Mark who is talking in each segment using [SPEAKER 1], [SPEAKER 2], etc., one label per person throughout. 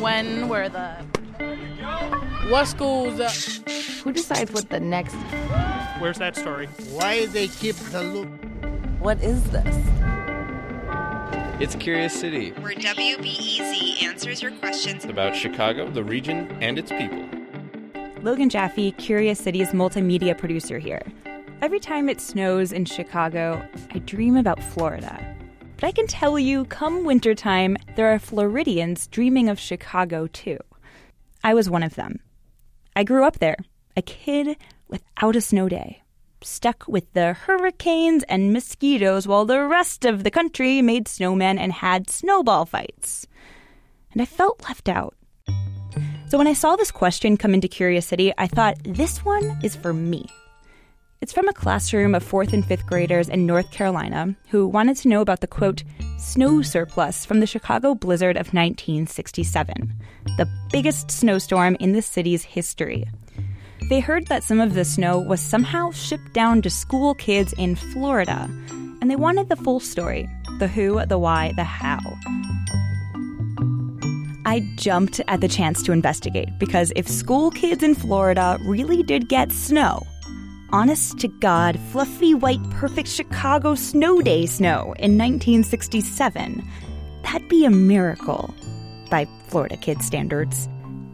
[SPEAKER 1] When were the.
[SPEAKER 2] What schools? Uh,
[SPEAKER 3] Who decides what the next.
[SPEAKER 4] Where's that story?
[SPEAKER 5] Why they keep the loop?
[SPEAKER 3] What is this?
[SPEAKER 6] It's Curious City.
[SPEAKER 7] Where WBEZ answers your questions
[SPEAKER 6] about Chicago, the region, and its people.
[SPEAKER 8] Logan Jaffe, Curious City's multimedia producer here. Every time it snows in Chicago, I dream about Florida. But I can tell you, come wintertime, there are Floridians dreaming of Chicago too. I was one of them. I grew up there, a kid without a snow day, stuck with the hurricanes and mosquitoes while the rest of the country made snowmen and had snowball fights. And I felt left out. So when I saw this question come into Curious City, I thought this one is for me. It's from a classroom of fourth and fifth graders in North Carolina who wanted to know about the quote, snow surplus from the Chicago blizzard of 1967, the biggest snowstorm in the city's history. They heard that some of the snow was somehow shipped down to school kids in Florida, and they wanted the full story the who, the why, the how. I jumped at the chance to investigate because if school kids in Florida really did get snow, honest to God, fluffy, white, perfect Chicago snow day snow in 1967, that'd be a miracle by Florida kid standards.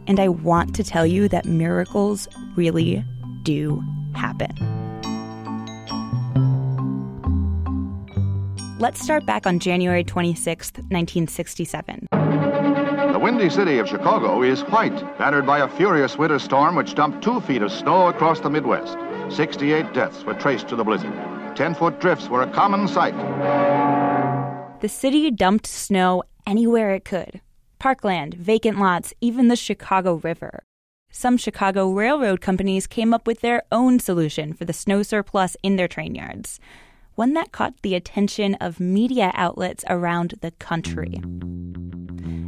[SPEAKER 8] And I want to tell you that miracles really do happen. Let's start back on January 26th, 1967.
[SPEAKER 9] The windy city of Chicago is white, battered by a furious winter storm which dumped two feet of snow across the Midwest. 68 deaths were traced to the blizzard. 10 foot drifts were a common sight.
[SPEAKER 8] The city dumped snow anywhere it could parkland, vacant lots, even the Chicago River. Some Chicago railroad companies came up with their own solution for the snow surplus in their train yards, one that caught the attention of media outlets around the country.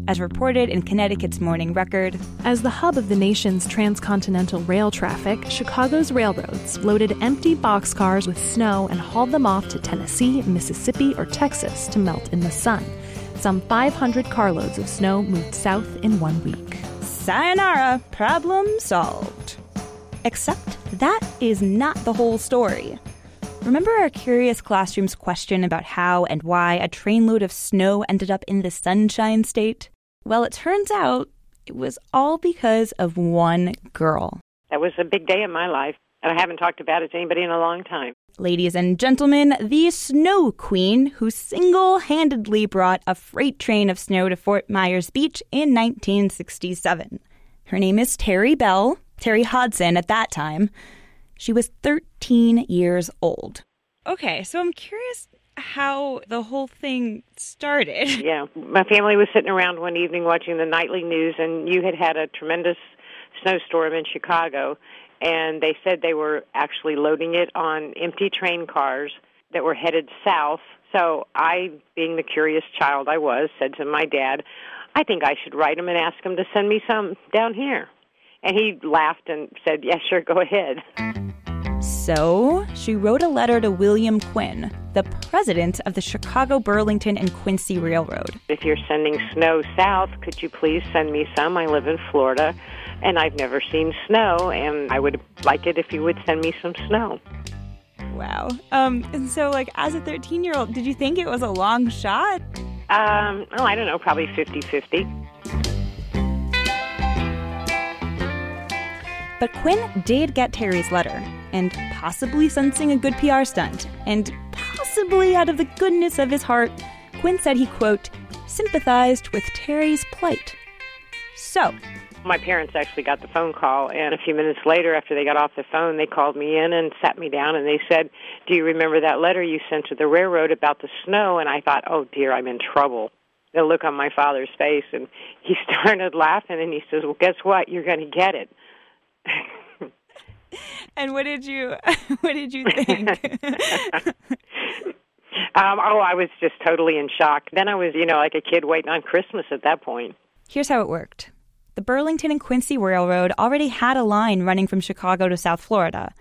[SPEAKER 8] As reported in Connecticut's Morning Record,
[SPEAKER 10] as the hub of the nation's transcontinental rail traffic, Chicago's railroads loaded empty boxcars with snow and hauled them off to Tennessee, Mississippi, or Texas to melt in the sun. Some 500 carloads of snow moved south in one week.
[SPEAKER 8] Sayonara, problem solved. Except that is not the whole story. Remember our curious classroom's question about how and why a trainload of snow ended up in the Sunshine State? Well, it turns out it was all because of one girl.
[SPEAKER 11] That was a big day in my life, and I haven't talked about it to anybody in a long time.
[SPEAKER 8] Ladies and gentlemen, the Snow Queen, who single handedly brought a freight train of snow to Fort Myers Beach in 1967. Her name is Terry Bell, Terry Hodson at that time. She was 13 years old. Okay, so I'm curious how the whole thing started.
[SPEAKER 11] Yeah, my family was sitting around one evening watching the nightly news, and you had had a tremendous snowstorm in Chicago, and they said they were actually loading it on empty train cars that were headed south. So I, being the curious child I was, said to my dad, I think I should write him and ask him to send me some down here. And he laughed and said, Yeah, sure, go ahead.
[SPEAKER 8] So she wrote a letter to William Quinn, the president of the Chicago, Burlington, and Quincy Railroad.
[SPEAKER 11] If you're sending snow south, could you please send me some? I live in Florida and I've never seen snow, and I would like it if you would send me some snow.
[SPEAKER 8] Wow. Um, and so, like, as a 13 year old, did you think it was a long shot?
[SPEAKER 11] Um, oh, I don't know, probably 50 50.
[SPEAKER 8] But Quinn did get Terry's letter, and possibly sensing a good PR stunt, and possibly out of the goodness of his heart, Quinn said he, quote, sympathized with Terry's plight. So,
[SPEAKER 11] my parents actually got the phone call, and a few minutes later, after they got off the phone, they called me in and sat me down, and they said, "Do you remember that letter you sent to the railroad about the snow?" And I thought, "Oh dear, I'm in trouble." The look on my father's face, and he started laughing, and he says, "Well, guess what? You're going to get it."
[SPEAKER 8] and what did you what did you think?
[SPEAKER 11] um, oh, I was just totally in shock. Then I was, you know, like a kid waiting on Christmas at that point.
[SPEAKER 8] Here's how it worked. The Burlington and Quincy Railroad already had a line running from Chicago to South Florida.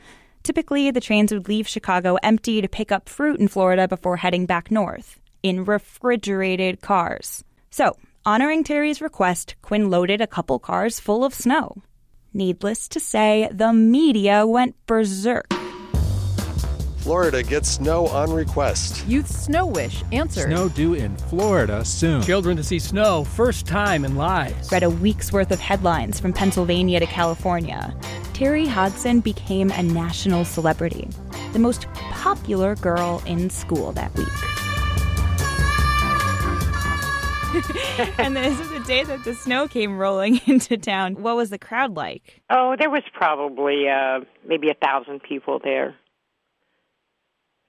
[SPEAKER 8] Typically, the trains would leave Chicago empty to pick up fruit in Florida before heading back north in refrigerated cars. So, Honoring Terry's request, Quinn loaded a couple cars full of snow. Needless to say, the media went berserk.
[SPEAKER 1] Florida gets snow on request.
[SPEAKER 3] Youth Snow Wish answered.
[SPEAKER 12] Snow due in Florida soon.
[SPEAKER 4] Children to see snow first time in lives.
[SPEAKER 8] Read a week's worth of headlines from Pennsylvania to California. Terry Hodson became a national celebrity, the most popular girl in school that week. and this is the day that the snow came rolling into town. What was the crowd like?
[SPEAKER 11] Oh, there was probably uh, maybe a thousand people there.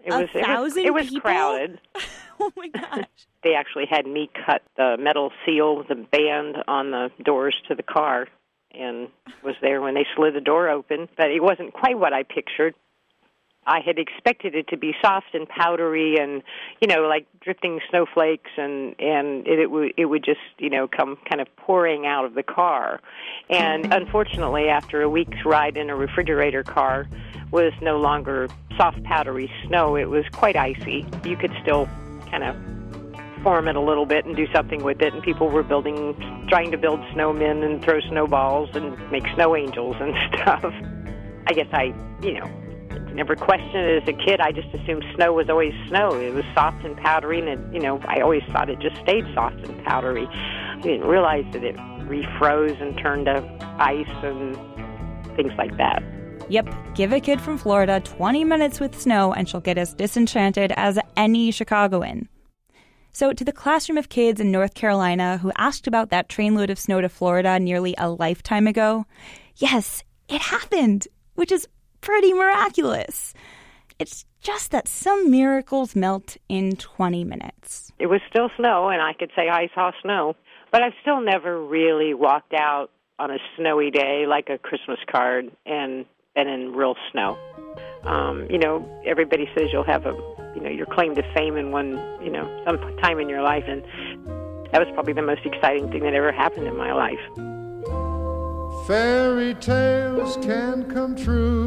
[SPEAKER 11] It
[SPEAKER 8] A
[SPEAKER 11] was,
[SPEAKER 8] thousand
[SPEAKER 11] it was, it was crowded.
[SPEAKER 8] oh my gosh.
[SPEAKER 11] They actually had me cut the metal seal, the band on the doors to the car, and was there when they slid the door open. But it wasn't quite what I pictured. I had expected it to be soft and powdery, and you know, like drifting snowflakes, and and it, it would it would just you know come kind of pouring out of the car. And mm-hmm. unfortunately, after a week's ride in a refrigerator car, was no longer soft powdery snow. It was quite icy. You could still kind of form it a little bit and do something with it. And people were building, trying to build snowmen and throw snowballs and make snow angels and stuff. I guess I, you know, never questioned it as a kid. I just assumed snow was always snow. It was soft and powdery, and it, you know, I always thought it just stayed soft and powdery. I didn't realize that it refroze and turned to ice and things like that.
[SPEAKER 8] Yep, give a kid from Florida 20 minutes with snow and she'll get as disenchanted as any Chicagoan. So, to the classroom of kids in North Carolina who asked about that trainload of snow to Florida nearly a lifetime ago, yes, it happened, which is pretty miraculous. It's just that some miracles melt in 20 minutes.
[SPEAKER 11] It was still snow, and I could say I saw snow, but I've still never really walked out on a snowy day like a Christmas card and been in real snow. Um, you know, everybody says you'll have a, you know, your claim to fame in one, you know, some time in your life, and that was probably the most exciting thing that ever happened in my life.
[SPEAKER 13] Fairy tales can come true.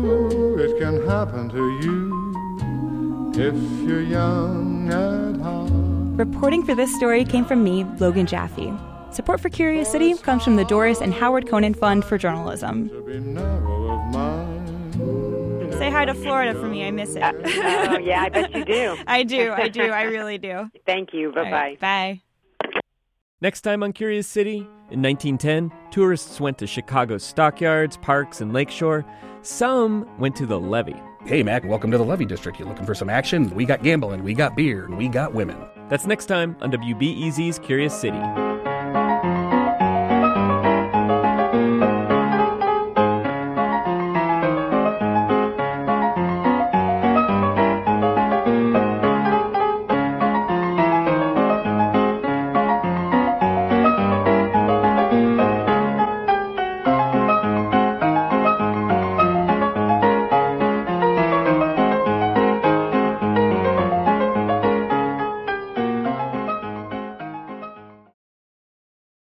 [SPEAKER 13] It can happen to you if you're young at heart.
[SPEAKER 8] Reporting for this story came from me, Logan Jaffe. Support for Curious City comes from the Doris and Howard Conan Fund for Journalism. Say hi to Florida for me. I miss it.
[SPEAKER 11] oh, yeah, I bet you do.
[SPEAKER 8] I do. I do. I really do.
[SPEAKER 11] Thank you. Bye bye.
[SPEAKER 8] Right, bye.
[SPEAKER 14] Next time on Curious City, in 1910, tourists went to Chicago's stockyards, parks, and lakeshore. Some went to the levee.
[SPEAKER 15] Hey, Mac, welcome to the Levee District. You looking for some action? We got gambling, we got beer, and we got women.
[SPEAKER 14] That's next time on WBEZ's Curious City.